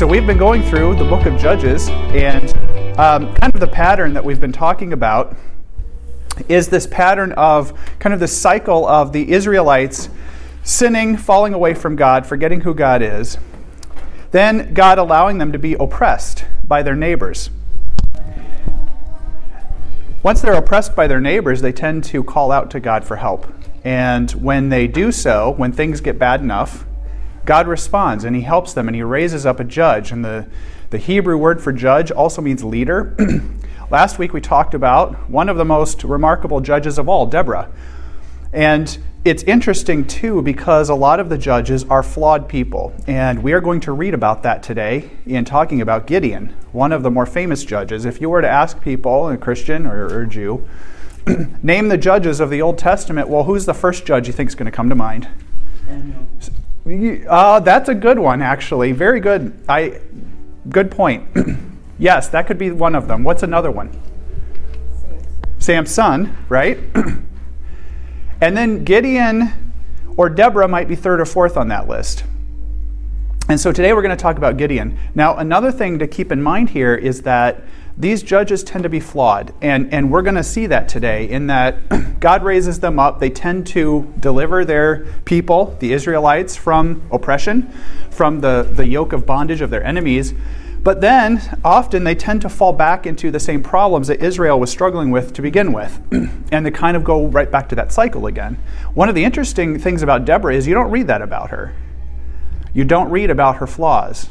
So we've been going through the book of Judges, and um, kind of the pattern that we've been talking about is this pattern of kind of the cycle of the Israelites sinning, falling away from God, forgetting who God is, then God allowing them to be oppressed by their neighbors. Once they're oppressed by their neighbors, they tend to call out to God for help. And when they do so, when things get bad enough, God responds and he helps them and he raises up a judge. And the, the Hebrew word for judge also means leader. Last week we talked about one of the most remarkable judges of all, Deborah. And it's interesting too because a lot of the judges are flawed people. And we are going to read about that today in talking about Gideon, one of the more famous judges. If you were to ask people, a Christian or, a Jew, name the judges of the Old Testament, well, who's the first judge you think is going to come to mind? Uh, that's a good one, actually. Very good. I, good point. yes, that could be one of them. What's another one? Samson, right? and then Gideon or Deborah might be third or fourth on that list. And so today we're going to talk about Gideon. Now, another thing to keep in mind here is that these judges tend to be flawed. And, and we're going to see that today in that God raises them up. They tend to deliver their people, the Israelites, from oppression, from the, the yoke of bondage of their enemies. But then often they tend to fall back into the same problems that Israel was struggling with to begin with. and they kind of go right back to that cycle again. One of the interesting things about Deborah is you don't read that about her. You don't read about her flaws.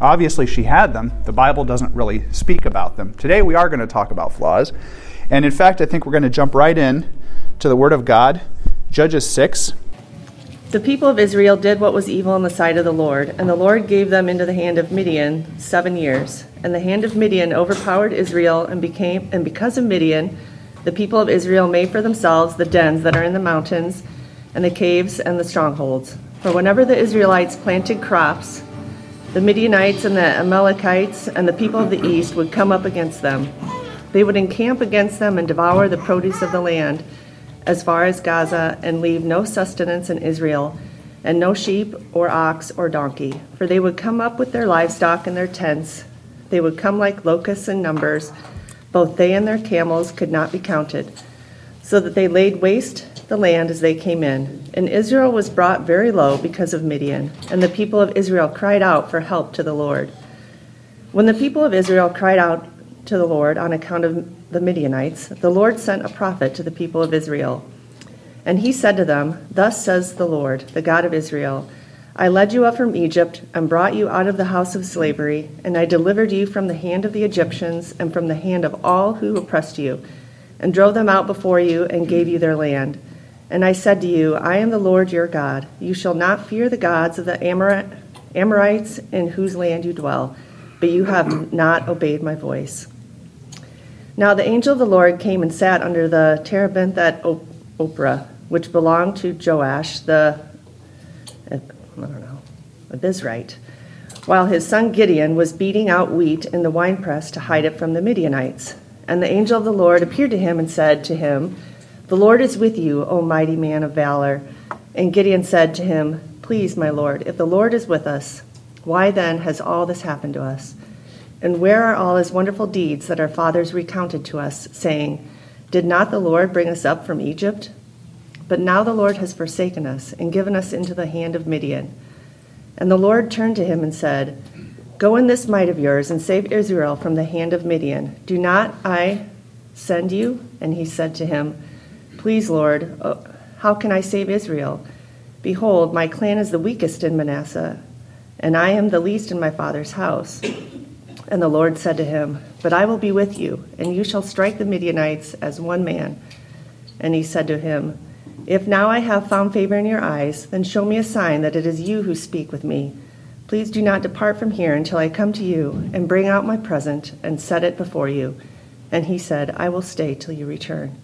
Obviously, she had them. The Bible doesn't really speak about them. Today, we are going to talk about flaws. And in fact, I think we're going to jump right in to the Word of God. Judges 6. The people of Israel did what was evil in the sight of the Lord, and the Lord gave them into the hand of Midian seven years. And the hand of Midian overpowered Israel, and became and because of Midian, the people of Israel made for themselves the dens that are in the mountains, and the caves and the strongholds. For whenever the Israelites planted crops, the Midianites and the Amalekites and the people of the east would come up against them. They would encamp against them and devour the produce of the land as far as Gaza and leave no sustenance in Israel and no sheep or ox or donkey. For they would come up with their livestock and their tents. They would come like locusts in numbers. Both they and their camels could not be counted. So that they laid waste the land as they came in. And Israel was brought very low because of Midian, and the people of Israel cried out for help to the Lord. When the people of Israel cried out to the Lord on account of the Midianites, the Lord sent a prophet to the people of Israel. And he said to them, Thus says the Lord, the God of Israel I led you up from Egypt and brought you out of the house of slavery, and I delivered you from the hand of the Egyptians and from the hand of all who oppressed you, and drove them out before you and gave you their land. And I said to you, I am the Lord your God. You shall not fear the gods of the Amorites in whose land you dwell, but you have not obeyed my voice. Now the angel of the Lord came and sat under the terebinth at Ophrah, which belonged to Joash the, I don't know, Abiezrite, while his son Gideon was beating out wheat in the winepress to hide it from the Midianites. And the angel of the Lord appeared to him and said to him, the Lord is with you, O mighty man of valor. And Gideon said to him, Please, my Lord, if the Lord is with us, why then has all this happened to us? And where are all his wonderful deeds that our fathers recounted to us, saying, Did not the Lord bring us up from Egypt? But now the Lord has forsaken us and given us into the hand of Midian. And the Lord turned to him and said, Go in this might of yours and save Israel from the hand of Midian. Do not I send you? And he said to him, Please, Lord, uh, how can I save Israel? Behold, my clan is the weakest in Manasseh, and I am the least in my father's house. And the Lord said to him, But I will be with you, and you shall strike the Midianites as one man. And he said to him, If now I have found favor in your eyes, then show me a sign that it is you who speak with me. Please do not depart from here until I come to you and bring out my present and set it before you. And he said, I will stay till you return.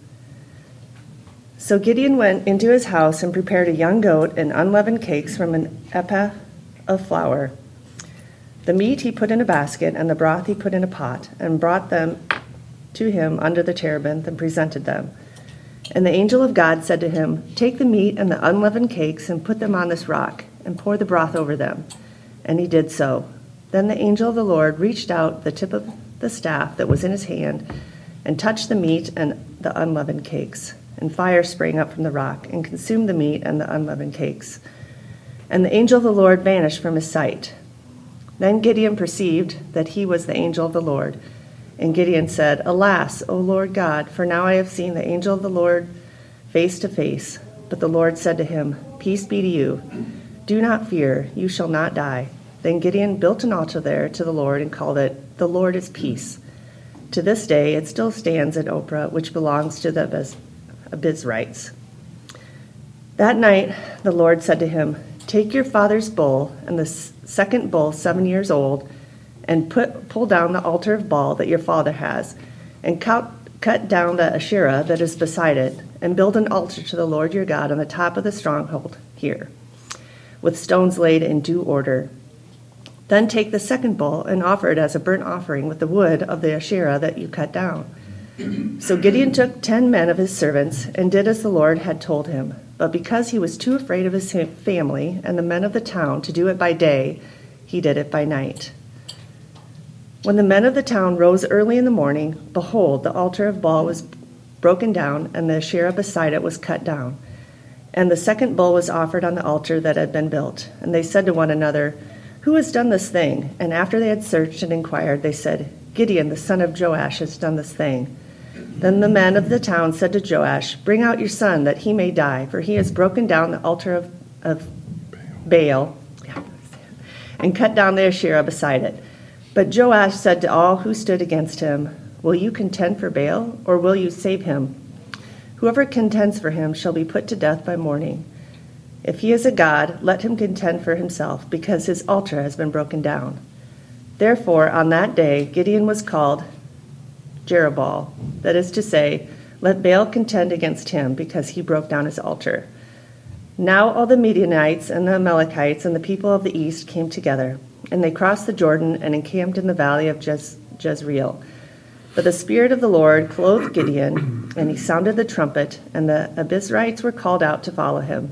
So Gideon went into his house and prepared a young goat and unleavened cakes from an ephah of flour. The meat he put in a basket, and the broth he put in a pot, and brought them to him under the terebinth and presented them. And the angel of God said to him, Take the meat and the unleavened cakes and put them on this rock, and pour the broth over them. And he did so. Then the angel of the Lord reached out the tip of the staff that was in his hand and touched the meat and the unleavened cakes. And fire sprang up from the rock and consumed the meat and the unleavened cakes. And the angel of the Lord vanished from his sight. Then Gideon perceived that he was the angel of the Lord. And Gideon said, Alas, O Lord God, for now I have seen the angel of the Lord face to face. But the Lord said to him, Peace be to you. Do not fear, you shall not die. Then Gideon built an altar there to the Lord and called it, The Lord is Peace. To this day it still stands at Ophrah, which belongs to the Abiezrites. That night the Lord said to him, Take your father's bull and the second bull, seven years old, and put, pull down the altar of Baal that your father has, and cut, cut down the Asherah that is beside it, and build an altar to the Lord your God on the top of the stronghold here, with stones laid in due order. Then take the second bull and offer it as a burnt offering with the wood of the Asherah that you cut down. So Gideon took ten men of his servants and did as the Lord had told him. But because he was too afraid of his family and the men of the town to do it by day, he did it by night. When the men of the town rose early in the morning, behold, the altar of Baal was broken down, and the Asherah beside it was cut down. And the second bull was offered on the altar that had been built. And they said to one another, Who has done this thing? And after they had searched and inquired, they said, Gideon, the son of Joash, has done this thing. Then the men of the town said to Joash, Bring out your son, that he may die, for he has broken down the altar of, of Baal and cut down the Asherah beside it. But Joash said to all who stood against him, Will you contend for Baal, or will you save him? Whoever contends for him shall be put to death by morning. If he is a god, let him contend for himself, because his altar has been broken down. Therefore, on that day, Gideon was called Jerubbaal, that is to say, let Baal contend against him, because he broke down his altar. Now all the Midianites and the Amalekites and the people of the east came together, and they crossed the Jordan and encamped in the valley of Jez- Jezreel. But the Spirit of the Lord clothed Gideon, and he sounded the trumpet, and the Abiezrites were called out to follow him.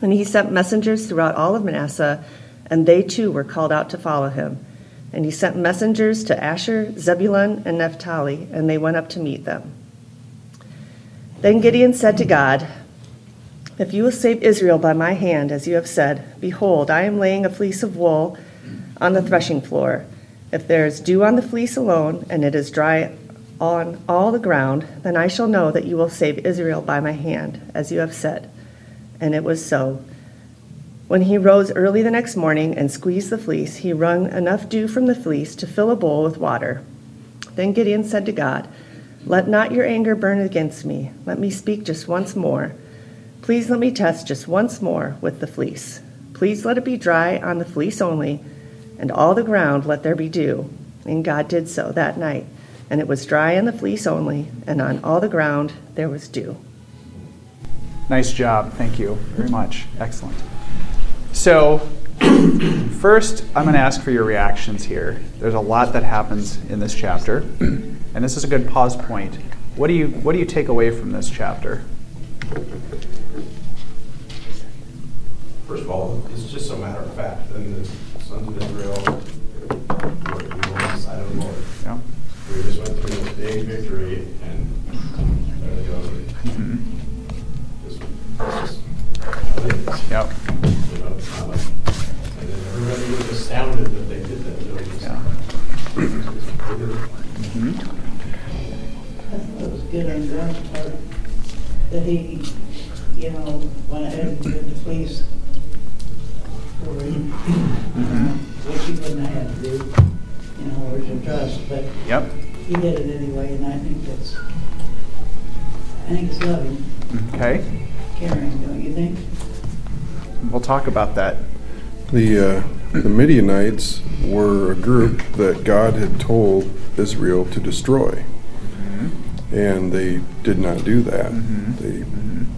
And he sent messengers throughout all of Manasseh, and they too were called out to follow him. And he sent messengers to Asher, Zebulun, and Naphtali, and they went up to meet them. Then Gideon said to God, If you will save Israel by my hand, as you have said, behold, I am laying a fleece of wool on the threshing floor. If there is dew on the fleece alone, and it is dry on all the ground, then I shall know that you will save Israel by my hand, as you have said. And it was so. When he rose early the next morning and squeezed the fleece, he wrung enough dew from the fleece to fill a bowl with water. Then Gideon said to God, Let not your anger burn against me. Let me speak just once more. Please let me test just once more with the fleece. Please let it be dry on the fleece only, and all the ground let there be dew. And God did so that night. And it was dry on the fleece only, and on all the ground there was dew. Nice job. Thank you very much. Excellent. So, first, I'm going to ask for your reactions here. There's a lot that happens in this chapter, and this is a good pause point. What do you What do you take away from this chapter? First of all, it's just a matter of fact. Then the sons of Israel were on the side of the Lord. Yeah. We just went through this big victory, and there they go. Mm-hmm. Just, just how it is. Yep. You know, it's and then everybody was astounded that they did that. They were Yeah. Mm-hmm. I thought it was good on God's part that he, you know, went ahead and did the police for him, which he wouldn't have had to do, you know, or to trust, but Yep. he did it anyway, and I think that's, I think it's loving, Okay. caring, don't you think? We'll talk about that. The, uh, the Midianites were a group that God had told Israel to destroy. And they did not do that. They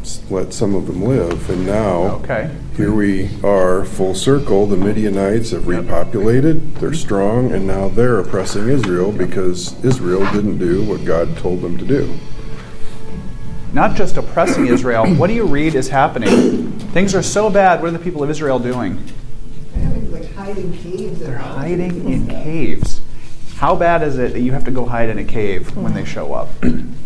s- let some of them live. And now, Okay. here we are, full circle. The Midianites have repopulated, they're strong, and now they're oppressing Israel because Israel didn't do what God told them to do. Not just oppressing Israel. What do you read is happening? Things are so bad. What are the people of Israel doing? like in caves. They're hiding in caves. How bad is it that you have to go hide in a cave when they show up?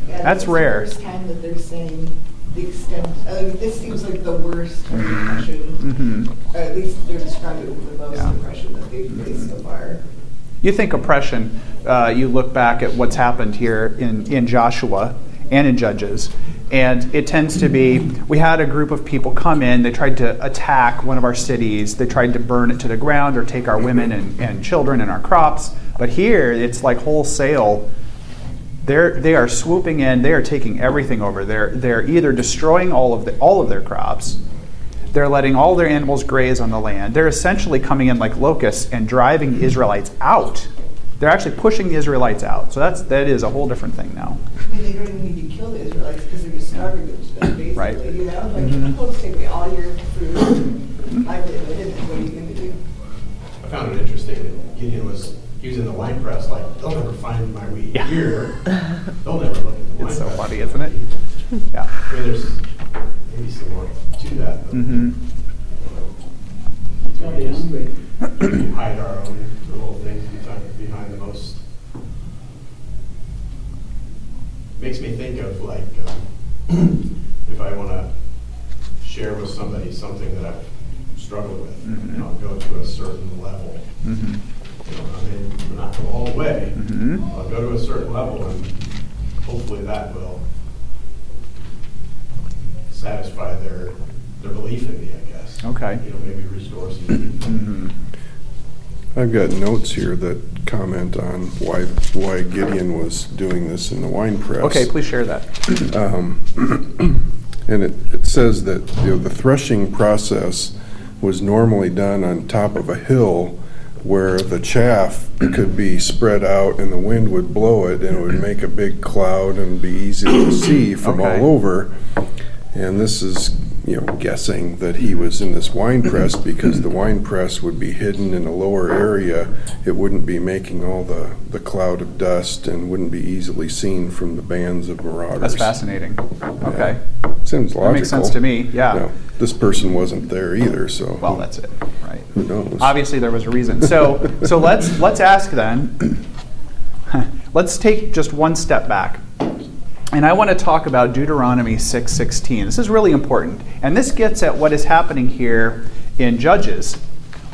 That's rare. The first time that they're saying the extent, uh, this seems like the worst depression, hmm at least they're describing it the most Yeah. depression that they've faced so far. You think oppression, uh, you look back at what's happened here in, in Joshua and in Judges, and it tends to be we had a group of people come in, they tried to attack one of our cities, they tried to burn it to the ground or take our women and, and children and our crops. But here, it's like wholesale. They're, they are swooping in, they are taking everything over. They're, they're either destroying all of, the, all of their crops, they're letting all their animals graze on the land. They're essentially coming in like locusts and driving the Israelites out. They're actually pushing the Israelites out. So that's that is a whole different thing now. I mean, they don't even need to kill the Israelites because they're just starving them to death, basically, Right. you know? Like, Mhm. folks take me all your food, livelihood, and what are you gonna do? I found it interesting that Gideon was using the wine press, like, they'll never find my wheat Yeah. here. They'll never look at the wine It's so press. funny, isn't it? Yeah. I mean, there's maybe some more to that. but, you know, we just Hide our own little things behind- behind the most. Makes me think of like, um, if I want to share with somebody something that I've struggled with, Mhm. and I'll go to a certain level. hmm You know, I mean, I'm not go all the way. Mhm. I'll go to a certain level and hopefully that will satisfy their, their belief in me, I guess. Okay. You know, maybe restore some belief. hmm I've got notes here that comment on why why Gideon was doing this in the wine press. Okay, please share that. Um, and it, it says that you know, the threshing process was normally done on top of a hill where the chaff could be spread out and the wind would blow it and it would make a big cloud and be easy to see from Okay. all over. And this is, you know, guessing that he was in this wine press because the wine press would be hidden in a lower area. It wouldn't be making all the, the cloud of dust and wouldn't be easily seen from the bands of marauders. That's fascinating. Okay. Seems logical. That makes sense to me, yeah. This person wasn't there either, so. Well, that's it, right. Who knows? Obviously, there was a reason. So, so let's let's ask then. let's take just one step back, and I want to talk about Deuteronomy six sixteen. This is really important, and this gets at what is happening here in Judges,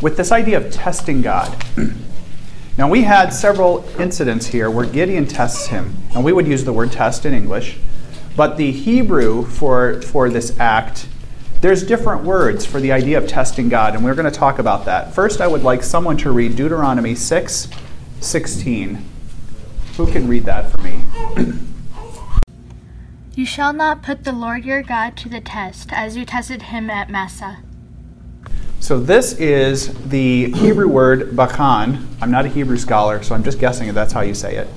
with this idea of testing God. Now, we had several incidents here where Gideon tests him, and we would use the word test in English, but the Hebrew for, for this act, there's different words for the idea of testing God, and we're going to talk about that. First, I would like someone to read Deuteronomy 6 16. Who can read that for me? You shall not put the Lord your God to the test, as you tested him at Massah. So, this is the Hebrew word bakan. I'm not a Hebrew scholar, so I'm just guessing if that's how you say it.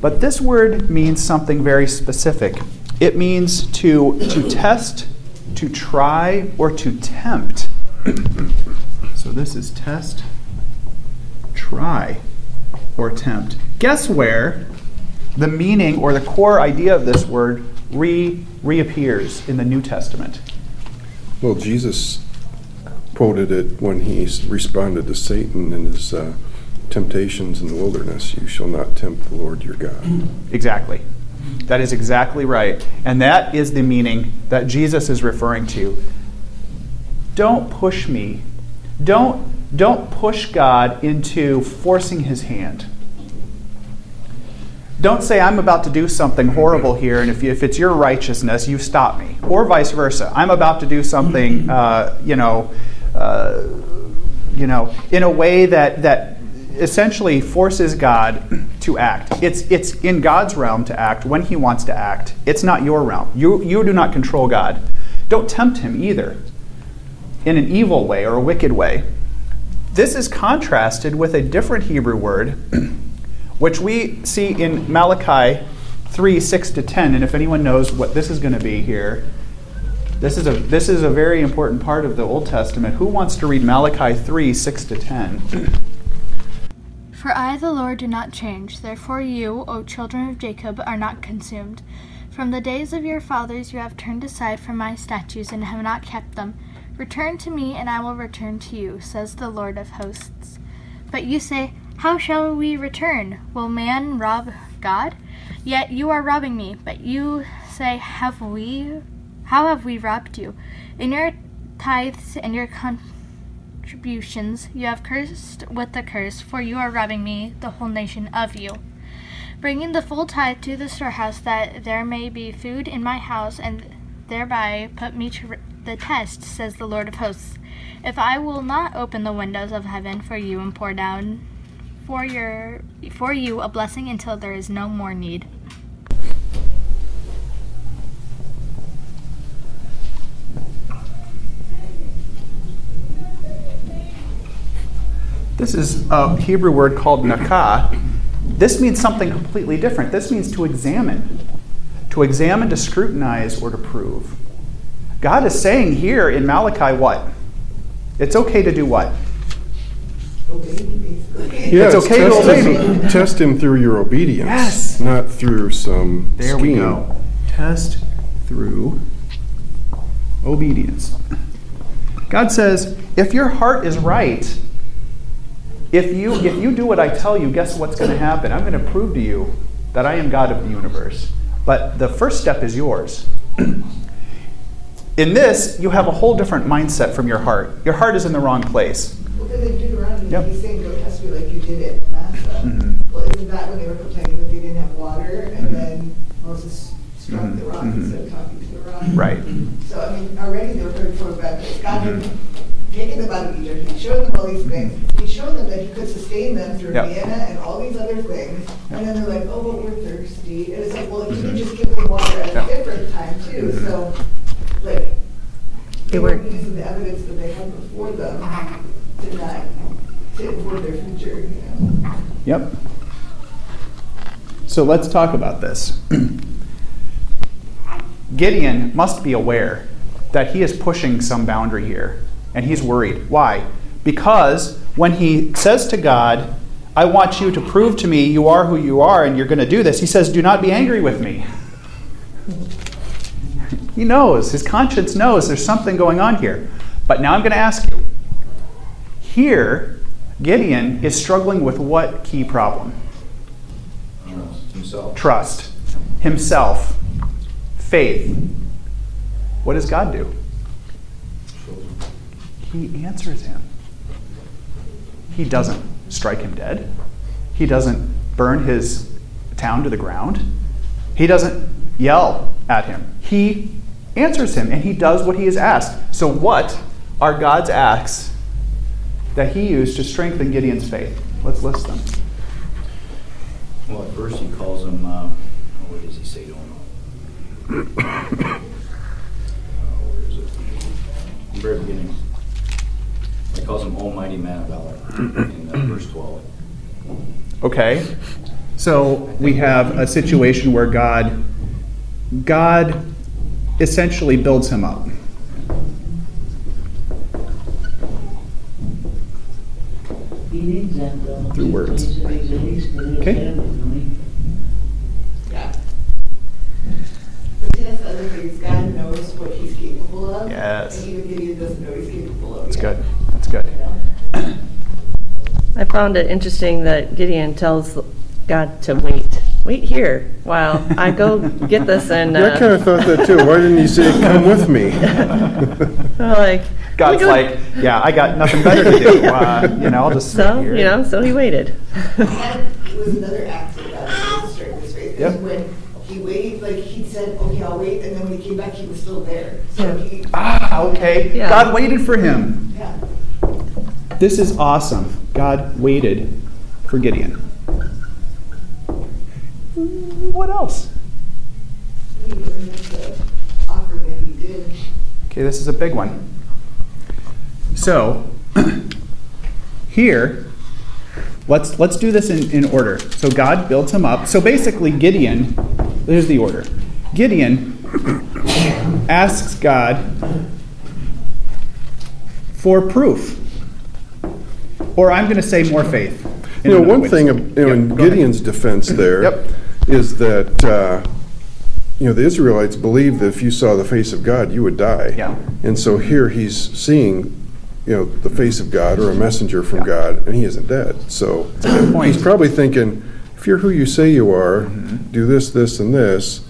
But this word means something very specific. It means to, to test, to try, or to tempt. so, this is test, try, or tempt. Guess where the meaning or the core idea of this word re, reappears in the New Testament? Well, Jesus quoted it when he responded to Satan in his uh, temptations in the wilderness. You shall not tempt the Lord your God. Exactly. That is exactly right. And that is the meaning that Jesus is referring to. Don't push me. Don't, don't push God into forcing his hand. Don't say, I'm about to do something horrible here, and if, you, if it's your righteousness, you stop me. Or vice versa. I'm about to do something, uh, you know, uh, you know, in a way that, that essentially forces God to act. It's, it's in God's realm to act when he wants to act. It's not your realm. You, you do not control God. Don't tempt him either in an evil way or a wicked way. This is contrasted with a different Hebrew word, which we see in Malachi 3 6 to 10. And if anyone knows what this is going to be here, this is, a, this is a very important part of the Old Testament. Who wants to read Malachi 3 6 to 10? For I, the Lord, do not change. Therefore, you, O children of Jacob, are not consumed. From the days of your fathers you have turned aside from my statutes and have not kept them. Return to me, and I will return to you, says the Lord of hosts. But you say, How shall we return? Will man rob God? Yet you are robbing me. But you say, Have we how have we robbed you? In your tithes and your contributions you have cursed with the curse, for you are robbing me, the whole nation, of you. Bringing the full tithe to the storehouse, that there may be food in my house, and thereby put me to the test, says the Lord of hosts. If I will not open the windows of heaven for you and pour down for your for you a blessing until there is no more need. This is a Hebrew word called nakah. This means something completely different. This means to examine, to examine, to scrutinize, or to prove. God is saying here in Malachi what? It's okay to do what? Yeah, It's okay to test obey him, test him through your obedience, Yes. not through some There scheme. we go. Test through obedience. God says, if your heart is right, if you if you do what I tell you, guess what's going to happen? I'm going to prove to you that I am God of the universe. But the first step is yours. In this, you have a whole different mindset from your heart. Your heart is in the wrong place. Well, then in Deuteronomy, Yep. He's saying, go test me like you did at Massah. Mhm. Well, isn't that when they were complaining that they didn't have water, and Mhm. then Moses struck the rock Mhm. instead of talking to the rock? Right. So, I mean, already they were going for a bad place. God had Mhm. taken them out of Egypt, He showed them all these things, He showed them that he could sustain them through Yep. manna and all these other things, and then they're like, oh, but we're thirsty. And it's like, well, he Mhm. could just give them water at Yep. a different time, too. Mhm. So, like, They they were- weren't using the evidence that they had before them to not, Yep. So let's talk about this. Gideon must be aware that he is pushing some boundary here, and he's worried. Why? Because when he says to God, I want you to prove to me you are who you are and you're going to do this, he says, Do not be angry with me. He knows, his conscience knows there's something going on here. But now I'm going to ask you. Here, Gideon is struggling with what key problem? himself. Trust, himself, faith. What does God do? He answers him. He doesn't strike him dead. He doesn't burn his town to the ground. He doesn't yell at him. He answers him and he does what he is asked. So, what are God's acts that he used to strengthen Gideon's faith? Let's list them. Well, at first he calls him, uh, what does he say to him? Uh, where is it? Very beginning. He calls him Almighty Man of Valor in uh, verse 12. Okay? So we have a situation where God God essentially builds him up. He needs that though. Through words. He needs at least for his Okay. family, don't he? Yeah. But that's the other thing, is God knows what he's capable of. Yes. And even Gideon doesn't know he's capable of. That's yet. good. That's good. I found it interesting that Gideon tells God to wait. Wait here while I go get this and Yeah, I kind uh, of thought that too. Why didn't you say, come with me? like God's "We go-" like, yeah, I got nothing better to do. Uh, you know, I'll just sit so here. you know, so he waited. And it was another act of God to strengthen his. Yep. When he waited, like he said, okay, I'll wait, and then when he came back, he was still there. So Yeah. he, Ah, okay. Yeah. God waited for him. yeah. This is awesome. God waited for Gideon. Mm, What else? He burned up the offering that he else? Okay, this is a big one. So, here, let's let's do this in, in order. So God builds him up. So basically, Gideon, here's the order. Gideon asks God for proof. Or I'm going to say more faith. You know, one thing say of- it. you know, Yep, in go ahead. Gideon's defense there Yep. Is that uh, you know, the Israelites believed that if you saw the face of God, you would die. Yeah. And so here he's seeing, you know, the face of God or a messenger from Yeah. God, and he isn't dead. So he's probably thinking, if you're who you say you are, Mm-hmm. do this, this, and this.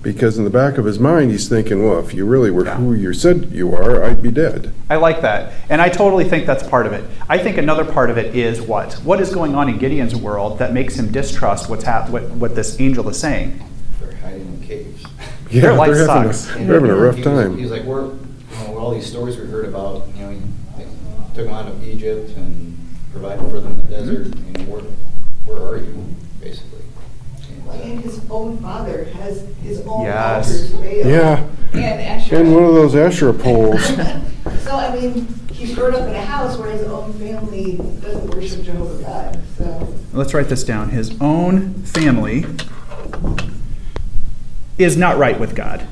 Because in the back of his mind, he's thinking, well, if you really were Yeah. who you said you are, I'd be dead. I like that. And I totally think that's part of it. I think another part of it is what? What is going on in Gideon's world that makes him distrust what's hap- what, what this angel is saying? They're hiding in caves. Yeah, Their life they're having, sucks. a, they're having a rough He was- time. he's like, we're, you know, all these stories we heard about, you know, he they took them out of Egypt and provided for them in the Mm-hmm. desert, you where, where are you, basically? And, his own father has his own Yes. altars to Baal. Yeah. And Asherah. And one of those Asherah poles. So, I mean, he's grown up in a house where his own family doesn't worship Jehovah God, so. Let's write this down. His own family is not right with God.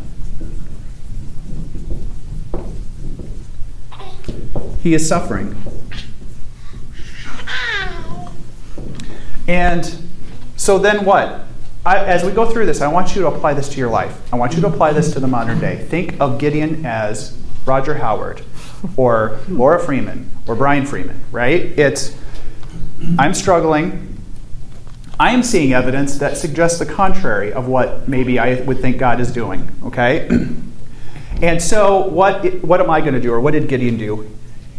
He is suffering. And so then what? I, as we go through this, I want you to apply this to your life. I want you to apply this to the modern day. Think of Gideon as Roger Howard or Laura Freeman or Brian Freeman, right? It's, I'm struggling. I am seeing evidence that suggests the contrary of what maybe I would think God is doing, okay? And so, what, what am I going to do, or what did Gideon do?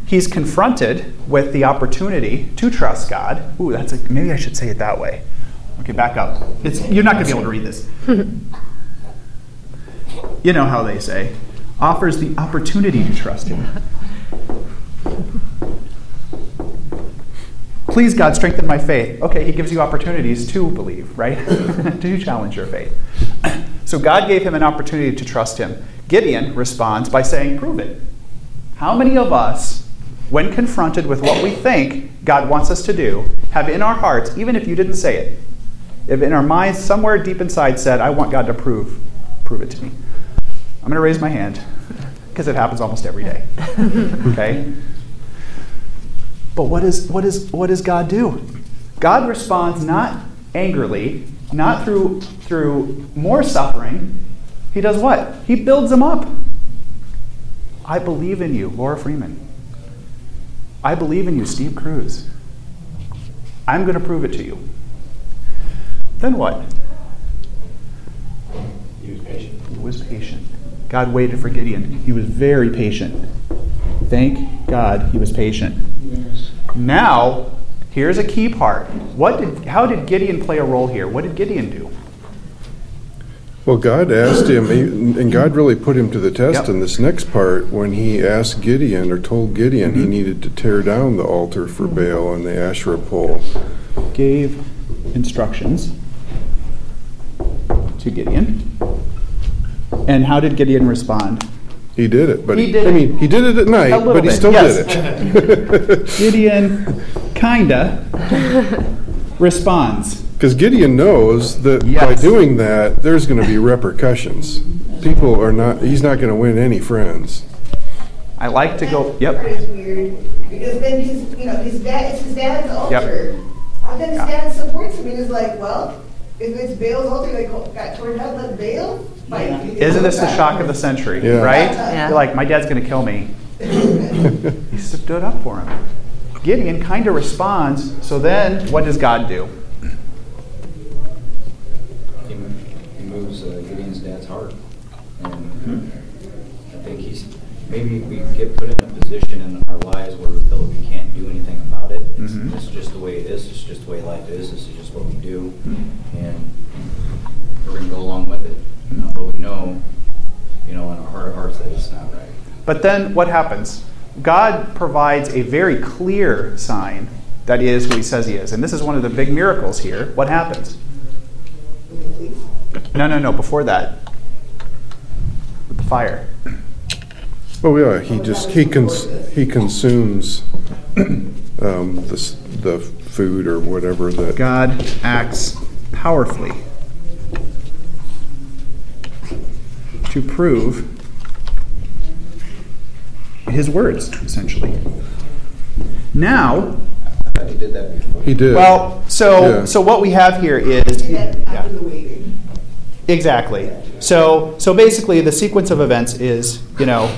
He's confronted with the opportunity to trust God. Ooh, that's a, maybe I should say it that way. Okay, back up. It's, you're not going to be able to read this. you know how they say, offers the opportunity to trust Him. Please, God, strengthen my faith. Okay, He gives you opportunities to believe, right? to challenge your faith. So God gave him an opportunity to trust Him. Gideon responds by saying, Prove it. How many of us, when confronted with what we think God wants us to do, have in our hearts, even if you didn't say it, if in our minds somewhere deep inside said, I want God to prove, prove it to me. I'm going to raise my hand because it happens almost every day. okay? But what, is, what, is, what does God do? God responds not angrily, not through, through more suffering. He does what? He builds them up. I believe in you, Laura Freeman. I believe in you, Steve Cruz. I'm going to prove it to you. Then what? He was patient. He was patient. God waited for Gideon. He was very patient. Thank God he was patient. Yes. Now, here's a key part. What did, how did Gideon play a role here? What did Gideon do? Well, God asked him, and God really put him to the test Yep. in this next part when he asked Gideon or told Gideon he Mhm. needed to tear down the altar for Baal and the Asherah pole. Gave instructions to Gideon. And how did Gideon respond? He did it, but He he, did I it. mean, he did it at night, but he bit, still yes. did it. Gideon kinda responds. Because Gideon knows that by doing that, there's going to be repercussions. People are not, he's not going to win any friends. I like to go, yep. is weird, because then his, you know, his dad, it's his dad's Yep. altar. And then his Yeah. dad supports him and is like, well, if it's Baal's altar, like, oh, got torn down, let Baal fight. Yeah. Isn't this the shock of the century, Yeah. right? Yeah. You're like, my dad's going to kill me. He stood up for him. Gideon kind of responds. So then, what does God do? He mo- he moves uh, Gideon's dad's heart. And I think he's, maybe we get put in a position in our lives where we feel like we can't do anything about it. It's Mhm. it's just the way it is, it's just the way life is, this is just what we do. And we're gonna go along with it. You know, But we know, you know, in our heart of hearts that it's not right. But then what happens? God provides a very clear sign that he is who he says he is. And this is one of the big miracles here. What happens? No, no, no, before that. With the fire. Oh yeah, he just he cons- he consumes um, the s- the food or whatever that. God acts powerfully to prove his words, essentially. Now, I thought he did that before. He did. well, so Yeah. so what we have here is He did that yeah. after the waiting. Exactly. So, so basically, the sequence of events is, you know,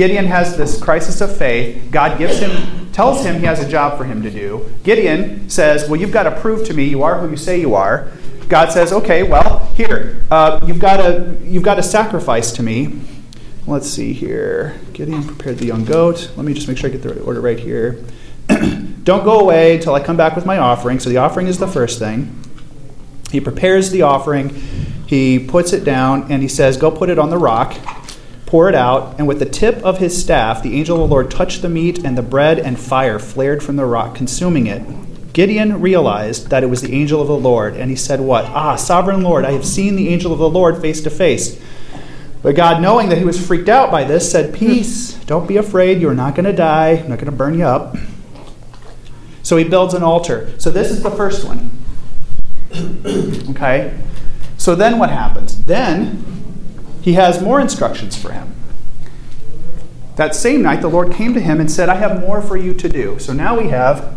Gideon has this crisis of faith. God gives him, tells him he has a job for him to do. Gideon says, "Well, you've got to prove to me you are who you say you are." God says, "Okay, well, here, uh, you've got to, you've got to sacrifice to me." Let's see here. Gideon prepared the young goat. Let me just make sure I get the order right here. Don't go away until I come back with my offering. So the offering is the first thing. He prepares the offering, he puts it down, and he says, Go put it on the rock, pour it out, and with the tip of his staff, the angel of the Lord touched the meat, and the bread and fire flared from the rock, consuming it. Gideon realized that it was the angel of the Lord, and he said, What? Ah, sovereign Lord, I have seen the angel of the Lord face to face. But God, knowing that he was freaked out by this, said, Peace, don't be afraid, you're not going to die, I'm not going to burn you up. So he builds an altar. So this is the first one. okay? So then what happens? Then he has more instructions for him. That same night, the Lord came to him and said, I have more for you to do. So now we have,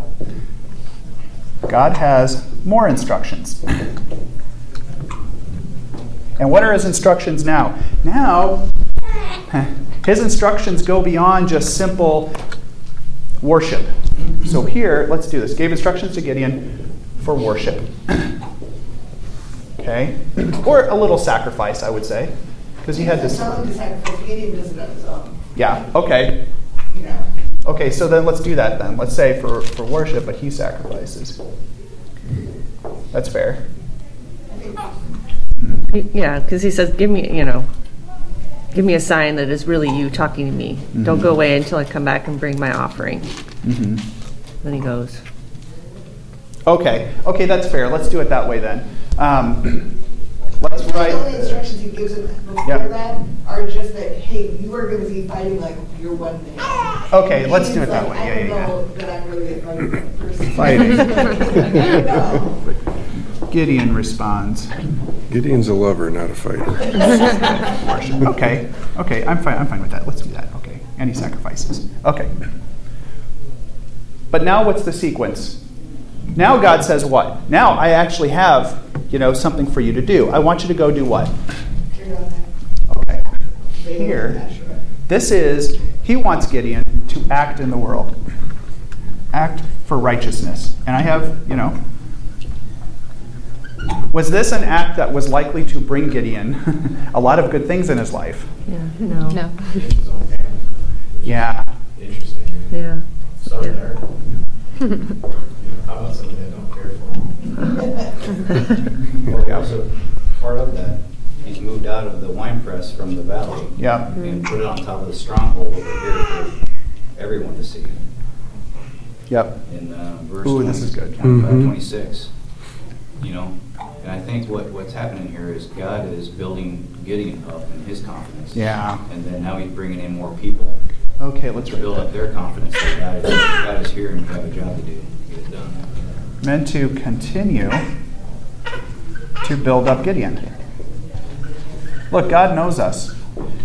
God has more instructions. And what are his instructions now? Now, his instructions go beyond just simple worship. So here, let's do this. Gave instructions to Gideon for worship. okay? Or a little sacrifice, I would say. Because he had this. Gideon does it on his own. Yeah, okay. You know. Okay, so then let's do that then. Let's say for, for worship, but he sacrifices. That's fair. Yeah, because he says, "Give me, you know, give me a sign that is really you talking to me. Don't go away until I come back and bring my offering." Mm-hmm. Then he goes. Okay, okay, that's fair. Let's do it that way then. Um, let's The only instructions he gives him before Yeah. that are just that, hey, you are gonna be fighting like you're one man. Okay, let's do it Gideon's that way. Yeah, yeah, I don't know that I'm really a fighting person. Fighting. No. Gideon responds. Gideon's a lover, not a fighter. Worship. Okay, okay, I'm fine. I'm fine with that. Let's do that. Okay, any sacrifices. Okay. But now, what's the sequence? Now God says what? Now I actually have, you know, something for you to do. I want you to go do what? Turn on that. Okay. Here. This is he wants Gideon to act in the world, act for righteousness. And I have, you know, was this an act that was likely to bring Gideon a lot of good things in his life? Yeah. No. No. His own family. Yeah. Interesting. Yeah. Sorry, there. How about somebody that don't care for him? Well, also, part of that, he's moved out of the wine press from the valley Yeah. and put it on top of the stronghold over here for everyone to see. Yep. In uh, verse Ooh, this is good. 25, Mhm. 26. You know, and I think what, what's happening here is God is building Gideon up in his confidence. Yeah. And then now he's bringing in more people Okay, let's to write build up their confidence that God is, God is here and we have a job to do, get it done. Meant to continue to build up Gideon. Look, God knows us.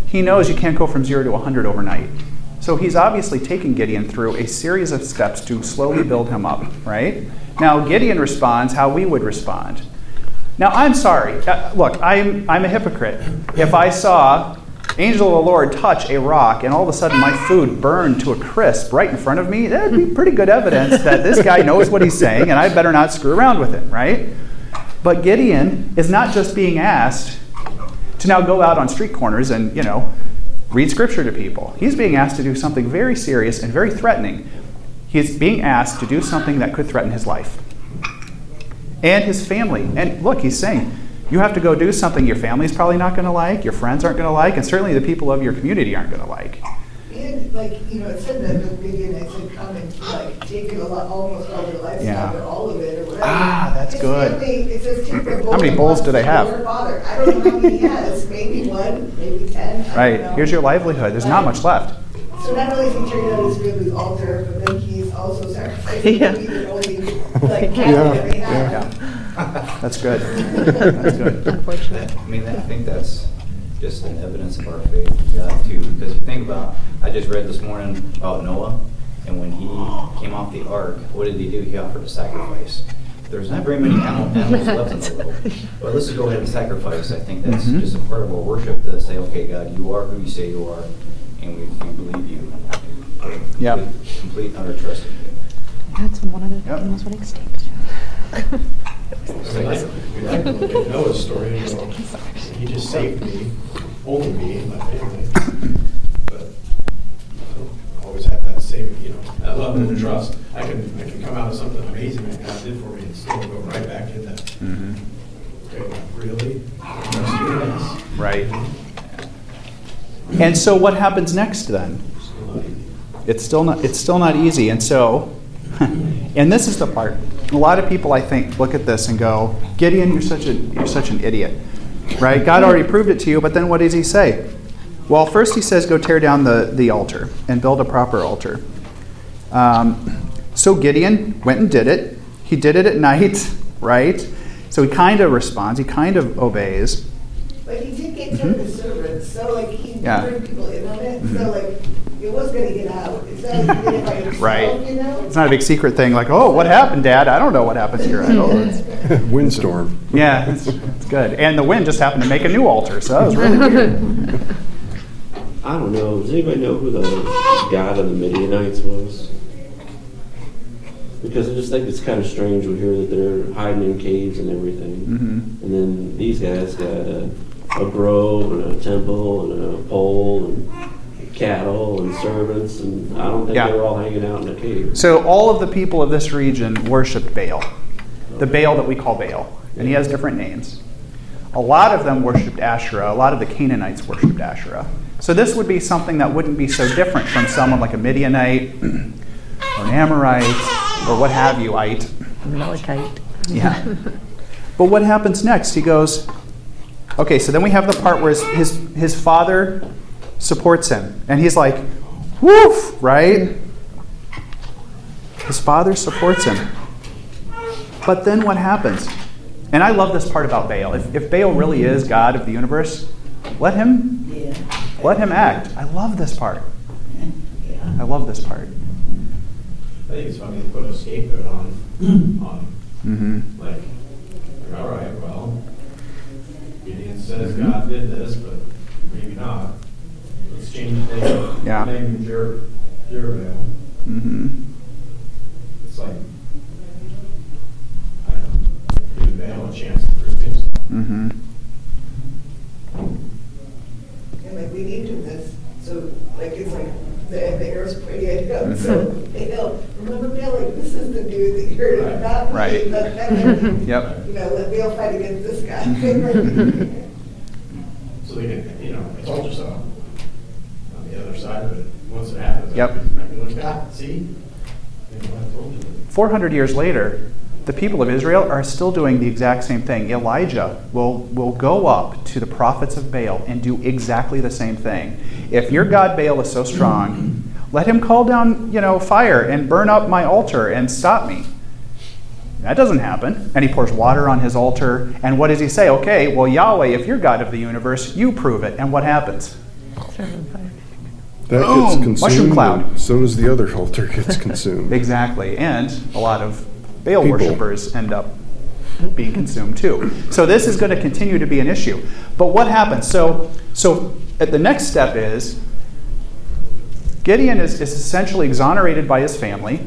He knows you can't go from zero to 100 overnight. So he's obviously taking Gideon through a series of steps to slowly build him up, right? Now, Gideon responds how we would respond. Now, I'm sorry. Uh, Look, I'm, I'm a hypocrite. If I saw angel of the Lord touch a rock and all of a sudden my food burned to a crisp right in front of me, that'd be pretty good evidence that this guy knows what he's saying and I better not screw around with it, right? But Gideon is not just being asked to now go out on street corners and, you know, read scripture to people. He's being asked to do something very serious and very threatening. He's being asked to do something that could threaten his life and his family. And look, he's saying, you have to go do something your family's probably not going to like, your friends aren't going to like, and certainly the people of your community aren't going to like. And like, you know, it said that the beginning, it said come and like take a lot, almost all your Yeah. lifestyle or all of it or whatever. Ah, that's His good. family, It says take the How many bowls do they have? Your father, I don't know how many he has, maybe one, maybe ten, Right, here's your livelihood. There's not much left. So not only is he carrying out his family's altar, but then he's also sacrificing Yeah. the only like Yeah, cattle that we yeah. Have. That's good. That's good. Unfortunate. I mean, I think that's just an evidence of our faith in God too, because you think about, I just read this morning about Noah, and when he came off the ark, what did he do? He offered a sacrifice. there's not very many animal- animals left in the world. But let's just go ahead and sacrifice. I think that's Mhm. just a part of our worship to say, okay, God, you are who you say you are, and we, we believe you. Yeah. Complete- Complete utter trust in you. That's one of the Yep. most winning steaks. I like, I like look at Noah's story and go, he just saved me, only me and my family. But I always have that same, you know, that level of trust. I can, I can come out of something amazing that God did for me and still go right back in that. Mhm. Okay, really? Right. And so what happens next then? Still not easy. It's still not it's still not easy. And so and this is the part. A lot of people I think look at this and go, Gideon, you're such a you're such an idiot. Right? God already proved it to you, but then what does he say? Well, first he says, go tear down the, the altar and build a proper altar. Um, so Gideon went and did it. He did it at night, right? So he kind of responds, he kind of obeys. But he did get some of the servants, so like he Mm-hmm. Yeah. bring people in on it, Mhm. so like it was gonna get out. It's not like he did it by himself, Right. you know? It's not a big secret thing like, oh, what happened, Dad? I don't know what happened to your idol. It's- Windstorm. yeah, it's, it's good. And the wind just happened to make a new altar, so that was really weird. I don't know. Does anybody know who the god of the Midianites was? Because I just think it's kind of strange we hear that they're hiding in caves and everything. Mhm. And then these guys got a, a grove and a temple and a pole and cattle and servants, and I don't think Yeah. they were all hanging out in a cave. So all of the people of this region worshipped Baal, the Baal that we call Baal, and he has different names. A lot of them worshipped Asherah. A lot of the Canaanites worshipped Asherah. So this would be something that wouldn't be so different from someone like a Midianite or an Amorite or what have you, ite. Malachite. Yeah. But what happens next? He goes, okay, so then we have the part where his, his, his father supports him. And he's like, woof, right? His father supports him. But then what happens? And I love this part about Baal. If, if Baal really is God of the universe, let him Yeah, let him act. I love this part. yeah. I love this part. I think it's funny they put a scapegoat on, on. Mm-hmm. Like, like, all right, well, Gideon says God did this, but maybe not. Let's name. Yeah. Name him Jer, Jerubbaal. Mm-hmm. It's like, I don't know, give Baal a chance to prove himself. Mm-hmm. And like we need to this, so like it's like the, the air's pointing at him, so they know, remember Bill, like this is the dude that you're Right. not. Right. That, that, Yep. You know, let Bill fight against this guy. So they can, you know, I told you so. On the other side of it, once it happens. Yep. I can look back, see? You know, I told you. 400 years later, the people of Israel are still doing the exact same thing. Elijah will, will go up to the prophets of Baal and do exactly the same thing. If your God Baal is so strong, let him call down, you know, fire and burn up my altar and stop me. That doesn't happen. And he pours water on his altar. And what does he say? Okay, well, Yahweh, if you're God of the universe, you prove it. And what happens? That Boom! gets consumed. Mushroom cloud. So does the other altar gets consumed. Exactly. And a lot of Baal People. worshippers end up being consumed too. So this is going to continue to be an issue. But what happens? So so at the next step is Gideon is, is essentially exonerated by his family.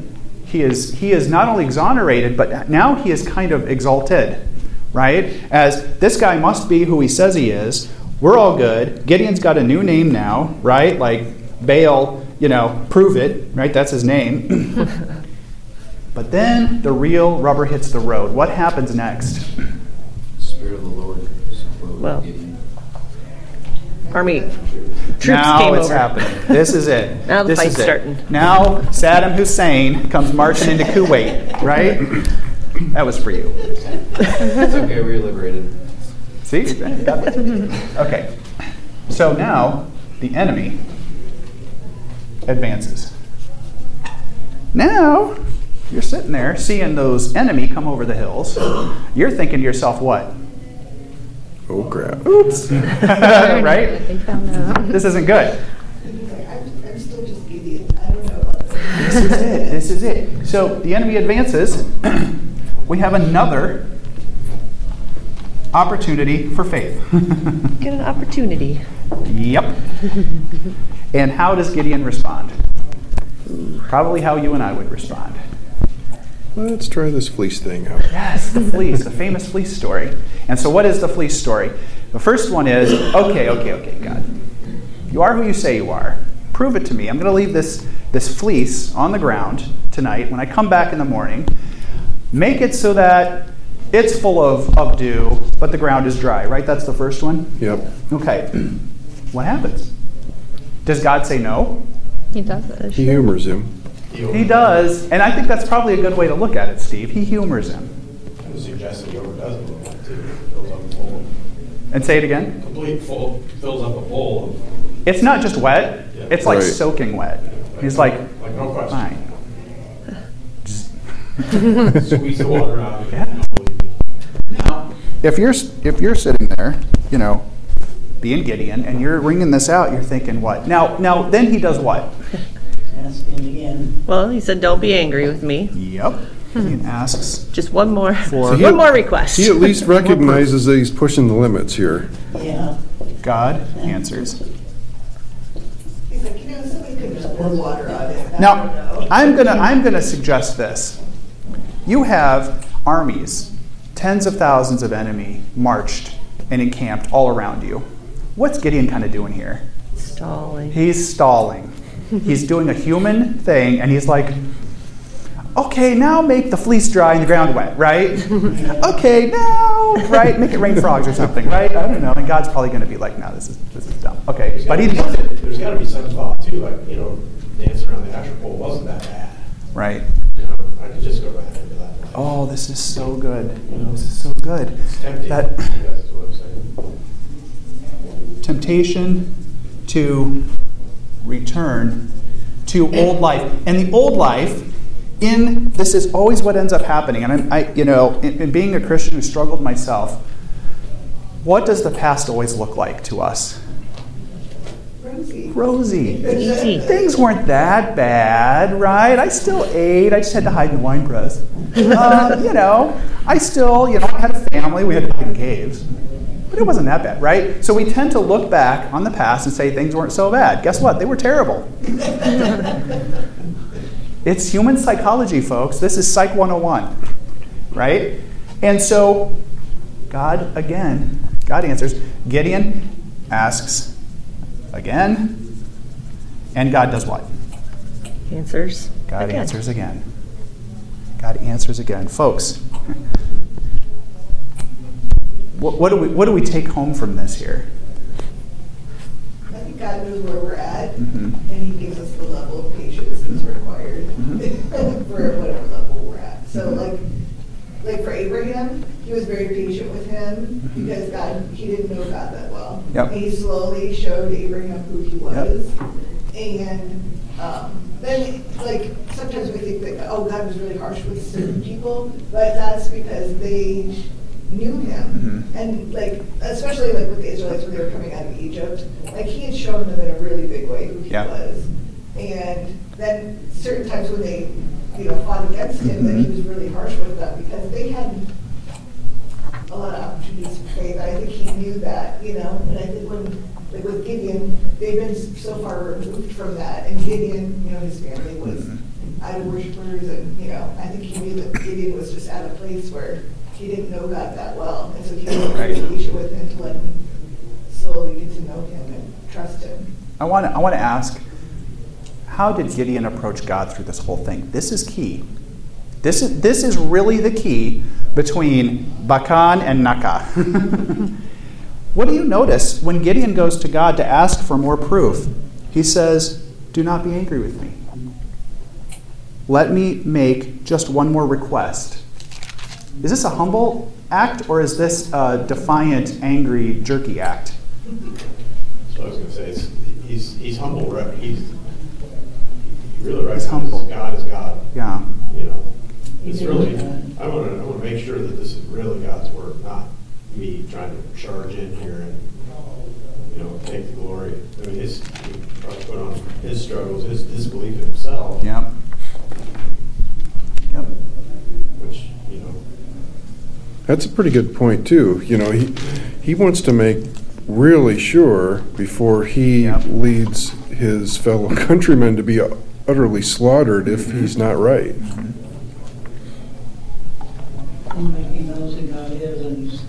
He is he is not only exonerated, but now he is kind of exalted, right? As this guy must be who he says he is. We're all good. Gideon's got a new name now, right? Like Baal, you know, prove it, right? That's his name. But then the real rubber hits the road. What happens next? Spirit of the Lord Well. Army troops now came it's over. happening. This is it. Now the this fight's is it. starting. Now Saddam Hussein comes marching into Kuwait, right? That was for you. It's okay, we're liberated. See? Okay. So now the enemy advances. Now you're sitting there seeing those enemy come over the hills. You're thinking to yourself, what? Oh crap. Oops. right? They found out. This isn't good. He's like, I'm, I'm still just Gideon, I don't know. This is it. This is it. So the enemy advances. we have another opportunity for faith. Get an opportunity. yep. and how does Gideon respond? Probably how you and I would respond. Let's try this fleece thing out. Yes, the fleece, the famous fleece story. And so, what is the fleece story? The first one is okay, okay, okay, God. You are who you say you are. Prove it to me. I'm going to leave this, this fleece on the ground tonight. When I come back in the morning, make it so that it's full of, of dew, but the ground is dry, right? That's the first one? Yep. Okay. What happens? Does God say no? He does it. He humors him. He does. And I think that's probably a good way to look at it, Steve. He humors him. I would suggest that he overdoes it a little bit too. Fills up a bowl. And say it again. Complete full, fills up a bowl It's not just wet, Yeah. it's like Right. soaking wet. He's like, Like, no question. fine. squeeze the water out. of it. Yeah. Don't believe me. Now, if you're if you're sitting there, you know, being Gideon, and you're wringing this out, you're thinking what? Now, now, then he does what? Asking again. Well, he said, "Don't be angry with me. Yep. He asks. Just one more, For- he- one more request." He at least recognizes that he's pushing the limits here. Yeah. God answers. He's like, you know, somebody could just pour water on it. I Now, don't know. I'm gonna I'm gonna suggest this. You have armies, tens of thousands of enemy marched and encamped all around you. What's Gideon kind of doing here? Stalling. He's stalling. He's doing a human thing, and he's like, okay, now make the fleece dry and the ground wet, right? okay, now, right? Make it rain frogs or something, right? I don't know. And God's probably going to be like, no, this is this is dumb. Okay, There's but gotta he does it, some- There's gotta be some thought too, like, you know, dancing around the asher pole wasn't that bad. right? You know, I could just go back into that. Oh, this is so good. This is so good. It's tempting. That That's what I'm saying. Temptation to return to old life. And the old life, in this is always what ends up happening. And I'm, I, you know, in, in being a Christian who struggled myself, what does the past always look like to us? Rosie. Rosy. Easy. Things weren't that bad, right? I still ate. I just had to hide in the wine press. Um, you know, I still, you know, I had a family. We had to hide in caves. But it wasn't that bad, right? So we tend to look back on the past and say things weren't so bad. Guess what? They were terrible. it's human psychology, folks. This is Psych 101, right? And so God, again, God answers. Gideon asks again, and God does what? Answers. God again. answers again. God answers again. Folks, what, what, do we, what do we take home from this here? I think God knows where we're at, Mhm. and He gives us the level of patience that's required Mhm. for whatever level we're at. So, Mhm. like, like for Abraham, he was very patient with him Mhm. because God, he didn't know God that well. Yep. And he slowly showed Abraham who he was, and um, then, like, sometimes we think that oh, God was really harsh with certain people, but that's because they knew him, Mhm. and like, especially like with the Israelites when they were coming out of Egypt, like he had shown them in a really big way who he Yeah. was, and then certain times when they, you know, fought against him, that he Mhm. was really harsh with them because they had a lot of opportunities for faith. I think he knew that, you know, and I think when, like with Gideon, they've been so far removed from that, and Gideon, you know, his family was Mhm. idol worshipers, and, you know, I think he knew that Gideon was just at a place where he didn't know God that well, and so he was Right. very patient with him to let him slowly get to know him and trust him. I want to I want to ask how did Gideon approach God through this whole thing? This is key. This is this is really the key between Bakan and Naka. what do you notice when Gideon goes to God to ask for more proof? He says, "Do not be angry with me. Let me make just one more request." Is this a humble act or is this a defiant, angry, jerky act? So I was gonna say, it's, he's, he's humble, right? He's, he really He's humble. God is God, Yeah. you know? It's really. I wanna, I wanna make sure that this is really God's work, not me trying to charge in here and, you know, take the glory. I mean, his, he probably put on his struggles, his disbelief in himself, Yep. Yep. which, you know, That's a pretty good point too. You know, he he wants to make really sure before he Yep. leads his fellow countrymen to be utterly slaughtered if mm-hmm. he's not right. Mm-hmm. And like he knows who God is and he's,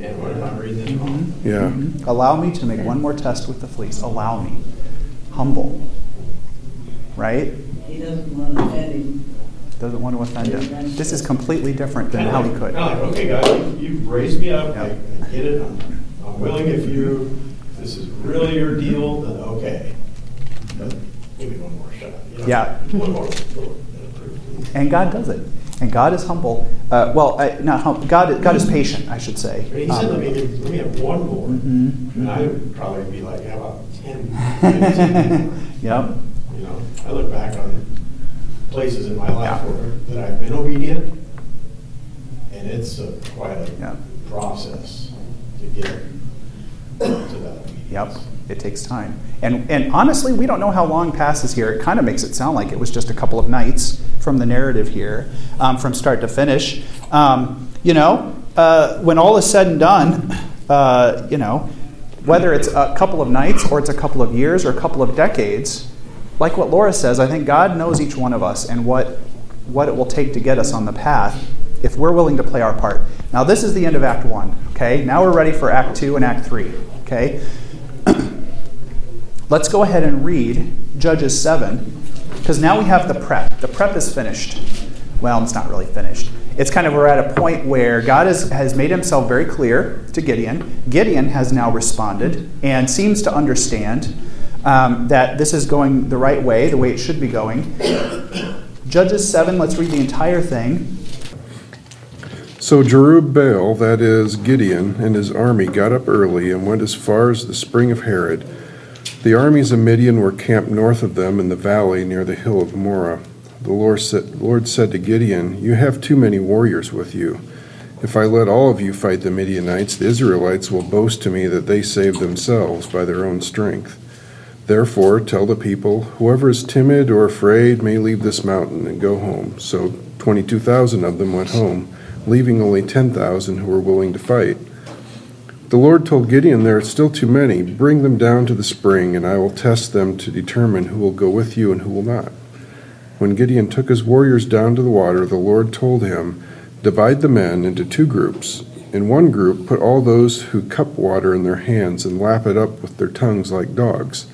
And what am I reading this wrong? Yeah. Mm-hmm. Allow me to make one more test with the fleece. Allow me. Humble. Right? he doesn't want to offend him. Doesn't want to offend him. This is completely different than how he could. Kind of like, okay, God, you- you've raised me up, I. I get it, I'm, I'm willing if you, this is really your deal, then okay. But give me one more shot. you know? Yeah. One more, little. And God does it. And God is humble. Uh, well, I, not hum- God. God is patient, I should say. He said, let Um, me, let me have one more. Mhm. And I would probably be like, how about 10, 15? Yep. You know, I look back on places in my life Yeah. where, that I've been obedient, and it's a, quite Yeah. a process to get to that obedience. Yep, it takes time. And, and honestly, we don't know how long passes here. It kind of makes it sound like it was just a couple of nights from the narrative here, um, from start to finish. Um, you know, uh, when all is said and done, uh, you know, whether it's a couple of nights or it's a couple of years or a couple of decades, like what Laura says, I think God knows each one of us and what, what it will take to get us on the path if we're willing to play our part. Now, this is the end of Act 1, okay? Now we're ready for Act 2 and Act 3, okay? Let's go ahead and read Judges 7, because now we have the prep. The prep is finished. Well, it's not really finished. It's kind of we're at a point where God has, has made himself very clear to Gideon. Gideon has now responded and seems to understand um, that this is going the right way, the way it should be going. Judges 7, let's read the entire thing. So Jerubbaal, that is Gideon, and his army got up early and went as far as the spring of Harod. The armies of Midian were camped north of them in the valley near the hill of Moreh. The Lord said, Lord said to Gideon, You have too many warriors with you. If I let all of you fight the Midianites, the Israelites will boast to me that they saved themselves by their own strength. Therefore, tell the people, Whoever is timid or afraid may leave this mountain and go home. So 22,000 of them went home, leaving only 10,000 who were willing to fight. The Lord told Gideon, There are still too many. Bring them down to the spring, and I will test them to determine who will go with you and who will not. When Gideon took his warriors down to the water, the Lord told him, Divide the men into two groups. In one group, put all those who cup water in their hands and lap it up with their tongues like dogs.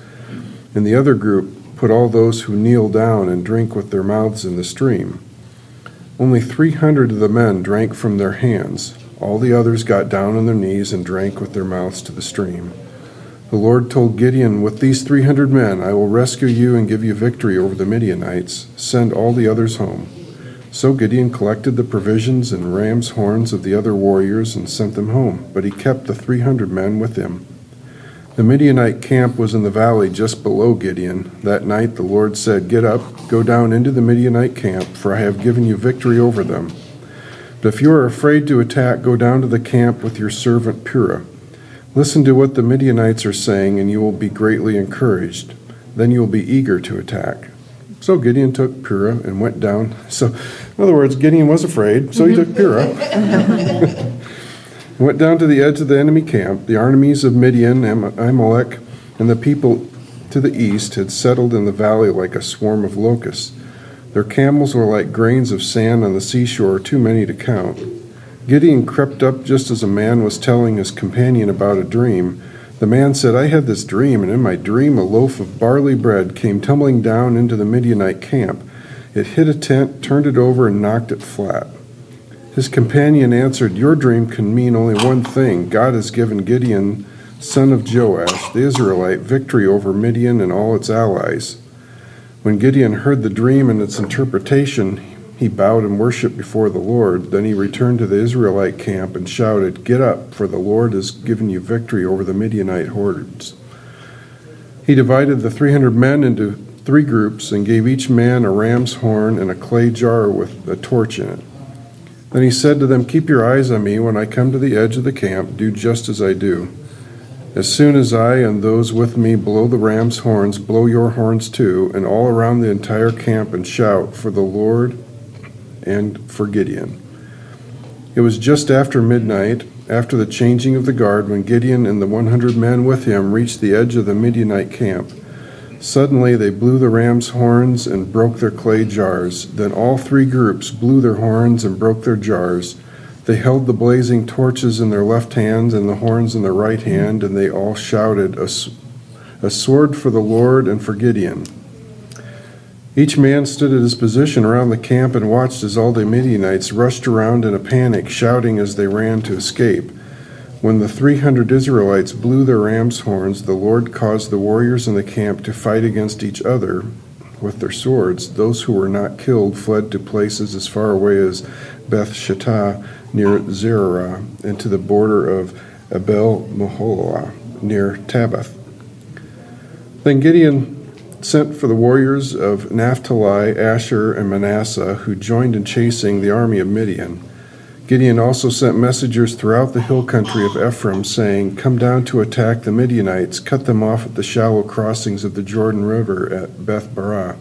In the other group, put all those who kneel down and drink with their mouths in the stream. Only 300 of the men drank from their hands. All the others got down on their knees and drank with their mouths to the stream. The Lord told Gideon, With these 300 men, I will rescue you and give you victory over the Midianites. Send all the others home. So Gideon collected the provisions and ram's horns of the other warriors and sent them home, but he kept the 300 men with him. The Midianite camp was in the valley just below Gideon. That night the Lord said, Get up, go down into the Midianite camp, for I have given you victory over them. But if you are afraid to attack, go down to the camp with your servant Purah. Listen to what the Midianites are saying, and you will be greatly encouraged. Then you will be eager to attack. So Gideon took Purah and went down. So, in other words, Gideon was afraid, so he took Purah. went down to the edge of the enemy camp. The armies of Midian, Am- Amalek, and the people to the east had settled in the valley like a swarm of locusts. Their camels were like grains of sand on the seashore, too many to count. Gideon crept up just as a man was telling his companion about a dream. The man said, I had this dream, and in my dream a loaf of barley bread came tumbling down into the Midianite camp. It hit a tent, turned it over, and knocked it flat. His companion answered, Your dream can mean only one thing. God has given Gideon, son of Joash, the Israelite, victory over Midian and all its allies. When Gideon heard the dream and its interpretation, he bowed and worshiped before the Lord. Then he returned to the Israelite camp and shouted, Get up, for the Lord has given you victory over the Midianite hordes. He divided the 300 men into three groups and gave each man a ram's horn and a clay jar with a torch in it. Then he said to them, Keep your eyes on me. When I come to the edge of the camp, do just as I do. As soon as I and those with me blow the ram's horns, blow your horns too, and all around the entire camp and shout for the Lord and for Gideon. It was just after midnight, after the changing of the guard, when Gideon and the 100 men with him reached the edge of the Midianite camp. Suddenly they blew the ram's horns and broke their clay jars. Then all three groups blew their horns and broke their jars. They held the blazing torches in their left hands and the horns in their right hand, and they all shouted, A, a sword for the Lord and for Gideon. Each man stood at his position around the camp and watched as all the Midianites rushed around in a panic, shouting as they ran to escape. When the 300 Israelites blew their ram's horns, the Lord caused the warriors in the camp to fight against each other with their swords. Those who were not killed fled to places as far away as Beth Shittah near Zerah and to the border of Abel Meholah near Tabbath. Then Gideon sent for the warriors of Naphtali, Asher, and Manasseh, who joined in chasing the army of Midian. Gideon also sent messengers throughout the hill country of Ephraim, saying, Come down to attack the Midianites, cut them off at the shallow crossings of the Jordan River at Beth Barah.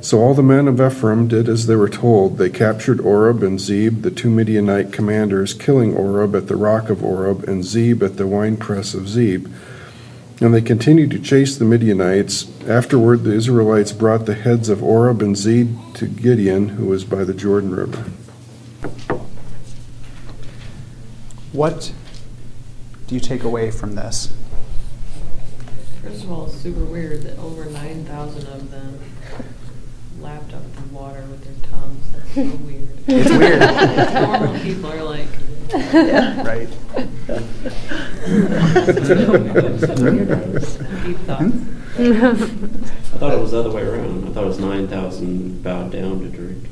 So all the men of Ephraim did as they were told. They captured Oreb and Zeb, the two Midianite commanders, killing Oreb at the rock of Oreb and Zeb at the winepress of Zeb. And they continued to chase the Midianites. Afterward, the Israelites brought the heads of Oreb and Zeb to Gideon, who was by the Jordan River. What do you take away from this? First of all, it's super weird that over 9,000 of them lapped up the water with their tongues. That's so weird. It's weird. Normal people are like, Right. deep thoughts. Hmm? I thought it was the other way around. I thought it was 9,000 bowed down to drink.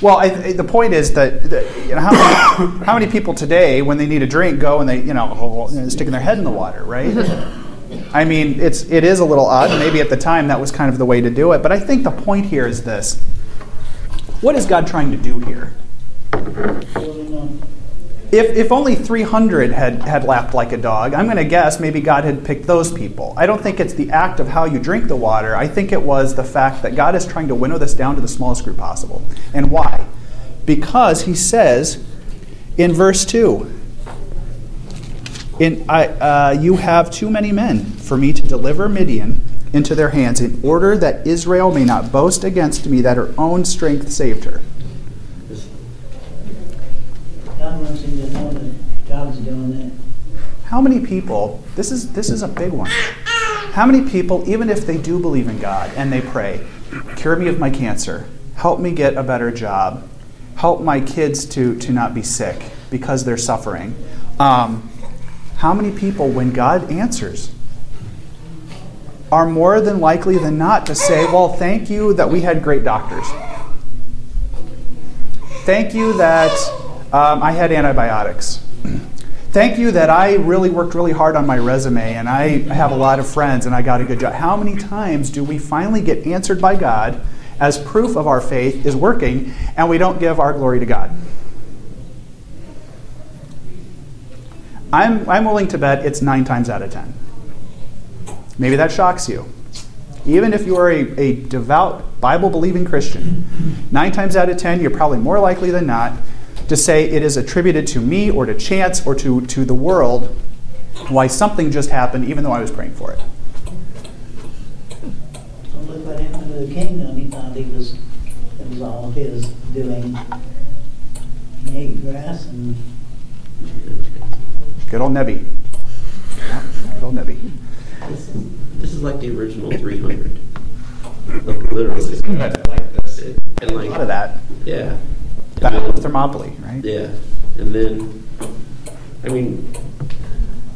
Well, I, I- the point is that, that you know, how, many, how many people today, when they need a drink, go and they, you know, sticking their head in the water, right? I mean, it's it is a little odd. Maybe at the time that was kind of the way to do it. But I think the point here is this: What is God trying to do here? If, if only 300 had, had lapped like a dog, I'm going to guess maybe God had picked those people. I don't think it's the act of how you drink the water. I think it was the fact that God is trying to winnow this down to the smallest group possible. And why? Because he says in verse 2 in, I, uh, You have too many men for me to deliver Midian into their hands in order that Israel may not boast against me that her own strength saved her. God wants him to know that God's doing that. How many people, this is, this is a big one. How many people, even if they do believe in God and they pray, cure me of my cancer, help me get a better job, help my kids to, to not be sick because they're suffering, um, how many people, when God answers, are more than likely than not to say, Well, thank you that we had great doctors. Thank you that um, I had antibiotics. Thank you that I really worked really hard on my resume and I have a lot of friends and I got a good job. How many times do we finally get answered by God as proof of our faith is working and we don't give our glory to God? I'm, I'm willing to bet it's nine times out of ten. Maybe that shocks you. Even if you are a, a devout, Bible believing Christian, nine times out of ten, you're probably more likely than not to say it is attributed to me or to chance or to, to the world why something just happened, even though I was praying for it. Don't look what happened to the kingdom, he thought he was, it was all his doing. He ate grass and Good old Nebi. Good old Nebi. This is, this is like the original 300. Like, literally. like this. It- And A lot of that. yeah. And Battle of then- Thermopylae, right? Yeah, and then, I mean,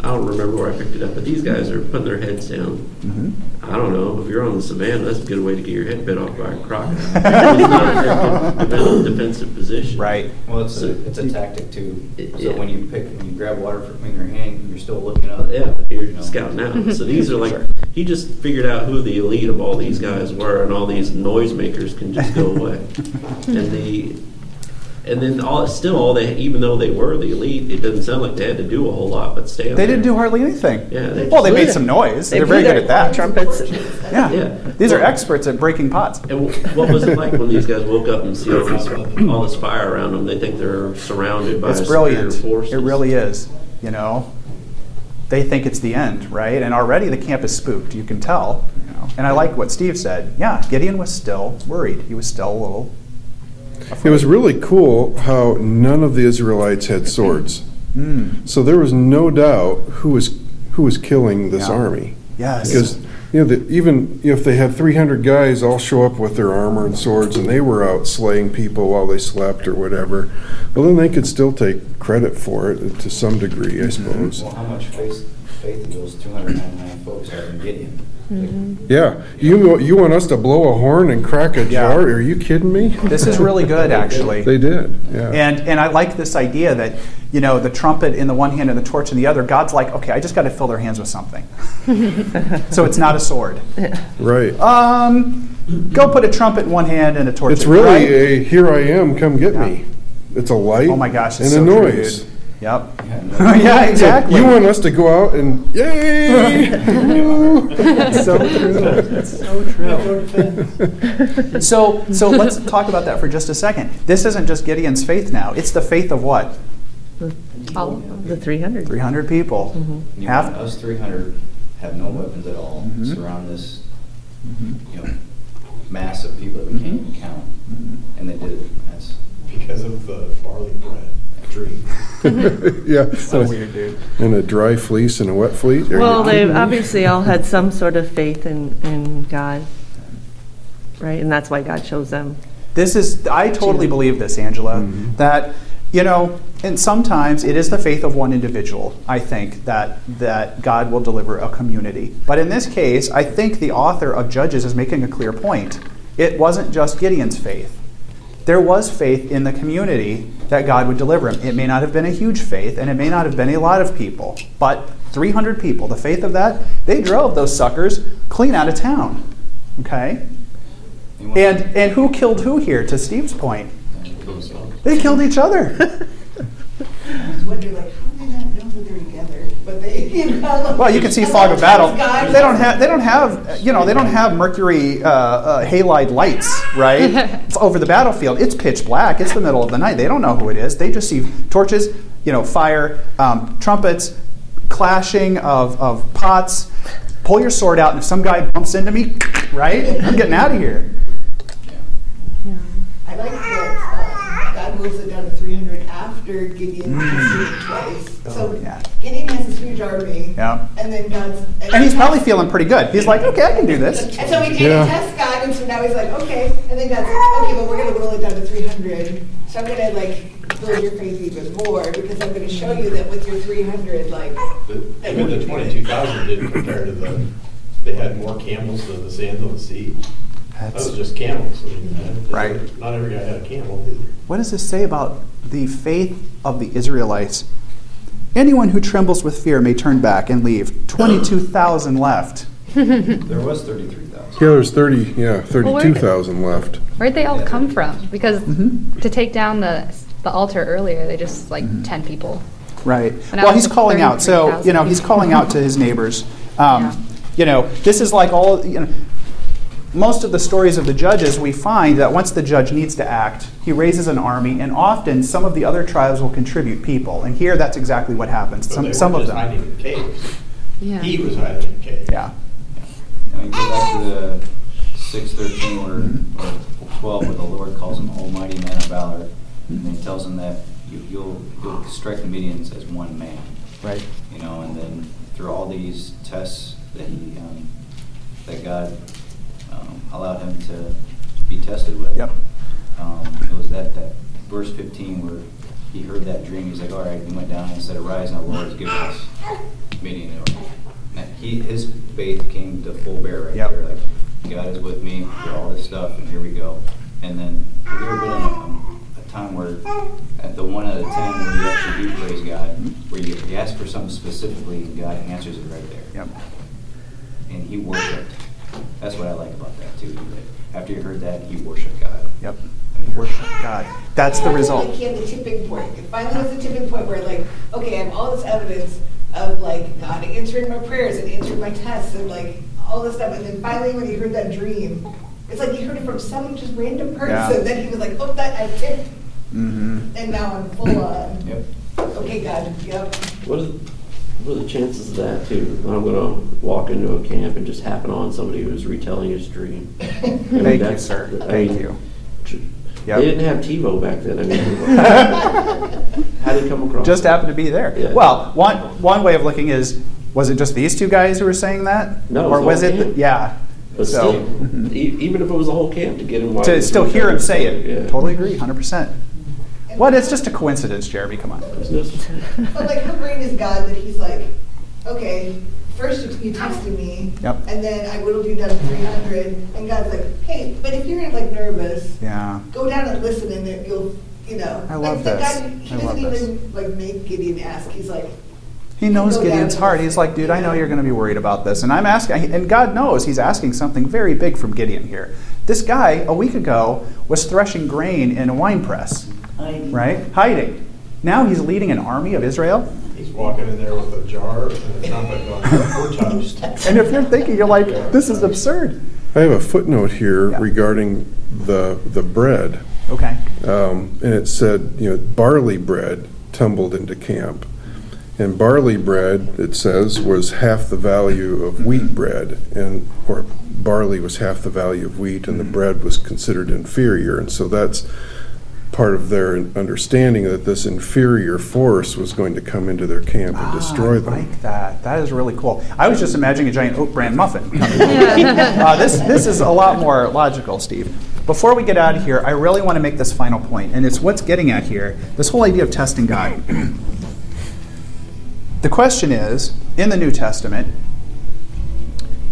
I don't remember where I picked it up, but these guys are putting their heads down. hmm I don't know, if you're on the savannah, that's a good way to get your head bit off by a crocodile. It's not a good defensive position. Right. Well, it's So- a, it's a tactic too. It- So yeah. when you pick, when you grab water from in your hand, you're still looking up. Yeah, You you're know. scouting out. So these are like, Sure. he just figured out who the elite of all these guys were, and all these noisemakers can just go away. And the, And then all still all they even though they were the elite, it doesn't sound like they had to do a whole lot but stand. They didn't do hardly anything. Yeah, they well, they just- made some noise. They They're very good at that. Trumpets. Yeah. Yeah. These are experts at breaking pots. And wh- what was it like when these guys woke up and see all this, all this fire around them? They think they're surrounded by It's brilliant. forces. It really is. You know, they think it's the end, right? And already the camp is spooked. You can tell. You know? And I like what Steve said. Yeah, Gideon was still worried. He was still a little. It was really cool how none of the Israelites had swords. Mm. So there was no doubt who was who was killing this Yeah. army. Yes. Because you know, the, even if they had 300 guys all show up with their armor and swords, and they were out slaying people while they slept or whatever, well, then they could still take credit for it to some degree, Mm-hmm. I suppose. Well, how much faith, faith did those two hundred ninety-nine folks have in Gideon? Yeah, you you want us to blow a horn and crack a Yeah. jar? Are you kidding me? This is really good, actually. They did. Yeah. And and I like this idea that you know the trumpet in the one hand and the torch in the other. God's like, okay, I just got to fill their hands with something. so it's not a sword. right. Um, go put a trumpet in one hand and a torch. In the other. It's in really right? a here I am, come get me. It's a light. Oh my gosh, and it's a so true, noise. dude. Yep. Yeah, no- yeah, exactly. You want us to go out and yay! So true. It's so true. so, so let's talk about that for just a second. This isn't just Gideon's faith now. It's the faith of what? All The 300. 300 people. You Half- us three hundred have no weapons at all, Mhm. surround this, mm-hmm. you know, mass of people that we can't even count, mm-hmm. and they did it. That's, Because of the barley bread dream. yeah. So weird, dude. And a dry fleece and a wet fleece. Are Well, you they kidding obviously all had some sort of faith in, in God, right? And that's why God chose them. This is, I totally believe this, Angela, mm-hmm. that, you know, and sometimes it is the faith of one individual, I think, that, that God will deliver a community. But in this case, I think the author of Judges is making a clear point. It wasn't just Gideon's faith. There was faith in the community that God would deliver him. It may not have been a huge faith, and it may not have been a lot of people, but 300 people, the faith of that, they drove those suckers clean out of town. Okay? And and who killed who here? To Steve's point, point? they killed each other. I was wondering, like, how do they not know that they're together? But they, you know. Well, you can see fog of battle. They don't have they don't have you know they don't have mercury uh, uh, halide lights right It's over the battlefield. It's pitch black. It's the middle of the night. They don't know who it is. They just see torches, you know, fire, um, trumpets, clashing of, of pots. Pull your sword out, and if some guy bumps into me, right, I'm getting out of here. I like that uh, God moves it down to 300 after Gideon it twice. Oh, So yeah. Gideon has this huge army. Yeah. And then God's. And he's probably feeling pretty good. He's like, okay, I can do this. And so he did Yeah. test God, and so now he's like, okay. And then God's like, okay, well, we're going to roll it down to 300. So I'm going to, like, build your faith even more because I'm going to show you that with your 300, like, The- Even the twenty-two thousand didn't compare to the, they had more camels than the sands on the sea. That That's- was just camels. I mean, Right. Not every guy had a camel either. What does this say about the faith of the Israelites? Anyone who trembles with fear may turn back and leave. 22,000 left. There was thirty-three thousand. Yeah, there's 30, yeah, 32,000 left. Where'd they all come from? Because Mhm. to take down the the altar earlier, they just like ten people. Right. And Well, he's calling out. So, you know, he's calling out to his neighbors. Um, Yeah. You know, this is like all, you know, most of the stories of the judges, we find that once the judge needs to act, he raises an army, and often some of the other tribes will contribute people. And here, that's exactly what happens. But Some, they some of just them. hiding in caves. Yeah. He was hiding in caves. Yeah. And we go back to the six thirteen where, or twelve, where the Lord calls him Almighty Man of Valor. And he tells him that you, you'll, you'll strike the Midians as one man. Right. You know, and then through all these tests that he, um, that God, allowed him to be tested with. Yep. Um, it was that, that verse fifteen where he heard that dream, he's like, all right, he went down and said, arise now, Lord, give us meaning. And he, his faith came to full bear right Yep. there, like, God is with me through all this stuff, and here we go. And then, have you ever been in a, um, a time where, at the one out of ten, where you actually do praise God, where you, you ask for something specifically, and God answers it right there? Yep. and he worshipped. That's what I like about that too. That after you heard that, you worshiped God. Yep. I worship God. That's the I feel result. Like he had the tipping point. It finally was the tipping point where, like, okay, I have all this evidence of like God answering my prayers and answering my tests and like all this stuff. And then finally, when he heard that dream, it's like he heard it from some just random person. Yeah. Then he was like, "Oh, that I tipped," Mm-hmm. and now I'm full on. Yep. Okay, God. Yep. What are, what are the chances of that too? I'm gonna walk into a camp and just happen on somebody who's retelling his dream. I mean, Thank you, sir. I Thank mean, you. Yep. They didn't have TiVo back then. I mean, how did it come across? Just happened to be there. Yeah. Well, one one way of looking is, was it just these two guys who were saying that, No, or was was it? the- yeah. But So- still, e- even if it was a whole camp to get him, to still hear him say it. Yeah. Totally agree, hundred percent. What? It's just a coincidence, Jeremy. Come on. But like, how great is God that He's like, okay, first you, you tested me, Yep. and then I whittled you down to 300, and God's like, hey, but if you're like nervous, Yeah. go down and listen, and then you'll, you know. I love like, the this. God, he I doesn't love this. even like make Gideon ask. He's like, He knows Gideon's and heart. He's like, dude, I know you're going to be worried about this, and I'm asking, and God knows He's asking something very big from Gideon here. This guy a week ago was threshing grain in a wine press, I- right? Hiding. Now he's leading an army of Israel. He's walking in there with a jar and a trumpet going, we're toast. And if you're thinking, you're like, this is absurd. I have a footnote here Yeah. regarding the the bread, Okay. um, and it said, you know, barley bread tumbled into camp, and barley bread, it says, was half the value of wheat bread, and or barley was half the value of wheat, and the bread was considered inferior, and so that's part of their understanding that this inferior force was going to come into their camp and destroy Ah, them. I like that. That is really cool. I was just imagining a giant oat bran muffin. uh, this, this is a lot more logical, Steve. Before we get out of here, I really want to make this final point, and it's what's getting at here this whole idea of testing God. the question is in the New Testament,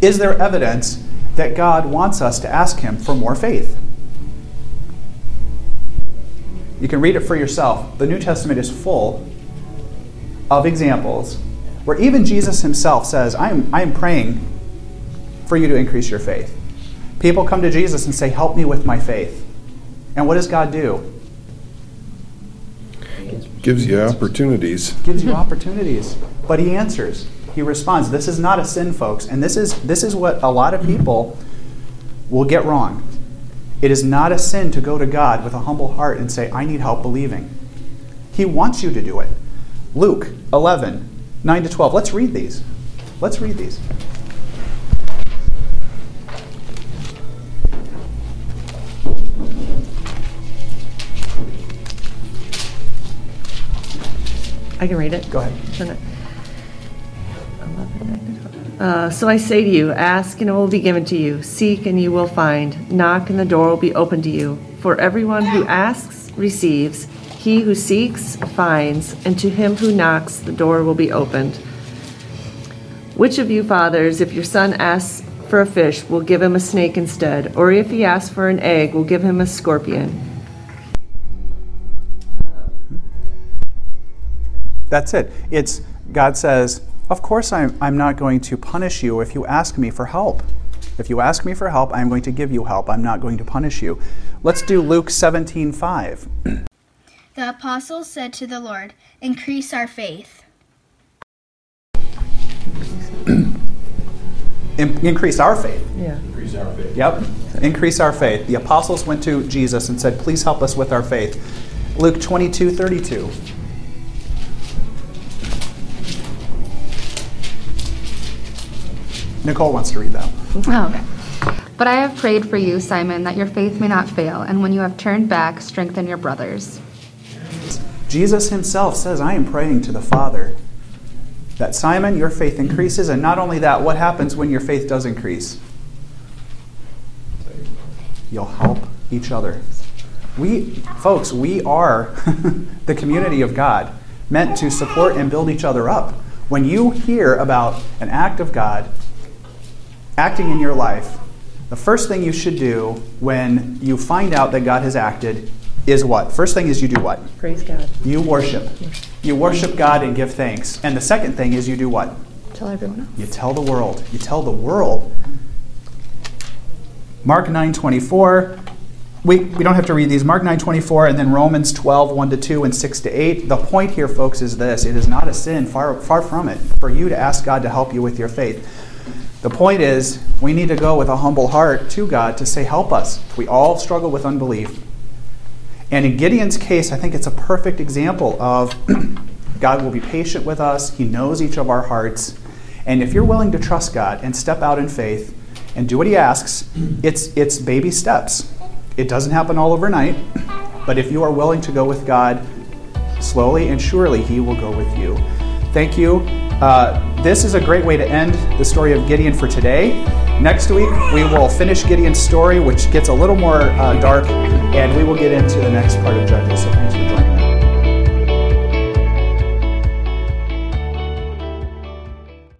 is there evidence that God wants us to ask Him for more faith? You can read it for yourself. The New Testament is full of examples where even Jesus himself says, I am, I am praying for you to increase your faith. People come to Jesus and say, Help me with my faith. And what does God do? Gives you opportunities. Gives you opportunities. But he answers. He responds. This is not a sin, folks. And this is this is what a lot of people will get wrong. It is not a sin to go to God with a humble heart and say, I need help believing. He wants you to do it. Luke 11, 9 to 12. Let's read these. Let's read these. I can read it. Go ahead. Uh, so I say to you, ask and it will be given to you. Seek and you will find. Knock and the door will be opened to you. For everyone who asks receives. He who seeks finds. And to him who knocks, the door will be opened. Which of you fathers, if your son asks for a fish, will give him a snake instead? Or if he asks for an egg, will give him a scorpion? That's it. It's God says, Of course I'm, I'm not going to punish you if you ask me for help. If you ask me for help, I'm going to give you help. I'm not going to punish you. Let's do Luke 17 5. The apostles said to the Lord, Increase our faith. In- increase our faith. Yeah. Increase our faith. Yep. Increase our faith. The apostles went to Jesus and said, Please help us with our faith. Luke 22 32. Nicole wants to read that. Oh, okay. But I have prayed for you, Simon, that your faith may not fail, and when you have turned back, strengthen your brothers. Jesus himself says, I am praying to the Father that Simon, your faith increases. And not only that, what happens when your faith does increase? You'll help each other. We, folks, we are the community of God, meant to support and build each other up. When you hear about an act of God acting in your life, the first thing you should do when you find out that God has acted is what? First thing is you do what? Praise God. You worship. You worship God and give thanks. And the second thing is you do what? Tell everyone else. You tell the world. You tell the world. Mark 9:24 we, we don't have to read these. Mark 9 24 and then Romans 12 1 to 2 and 6 to 8. The point here, folks, is this it is not a sin, far, far from it, for you to ask God to help you with your faith. The point is, we need to go with a humble heart to God to say, Help us. We all struggle with unbelief. And in Gideon's case, I think it's a perfect example of God will be patient with us, He knows each of our hearts. And if you're willing to trust God and step out in faith and do what He asks, it's, it's baby steps. It doesn't happen all overnight, but if you are willing to go with God slowly and surely, He will go with you. Thank you. Uh, this is a great way to end the story of Gideon for today. Next week, we will finish Gideon's story, which gets a little more uh, dark, and we will get into the next part of Judges. So thanks for joining.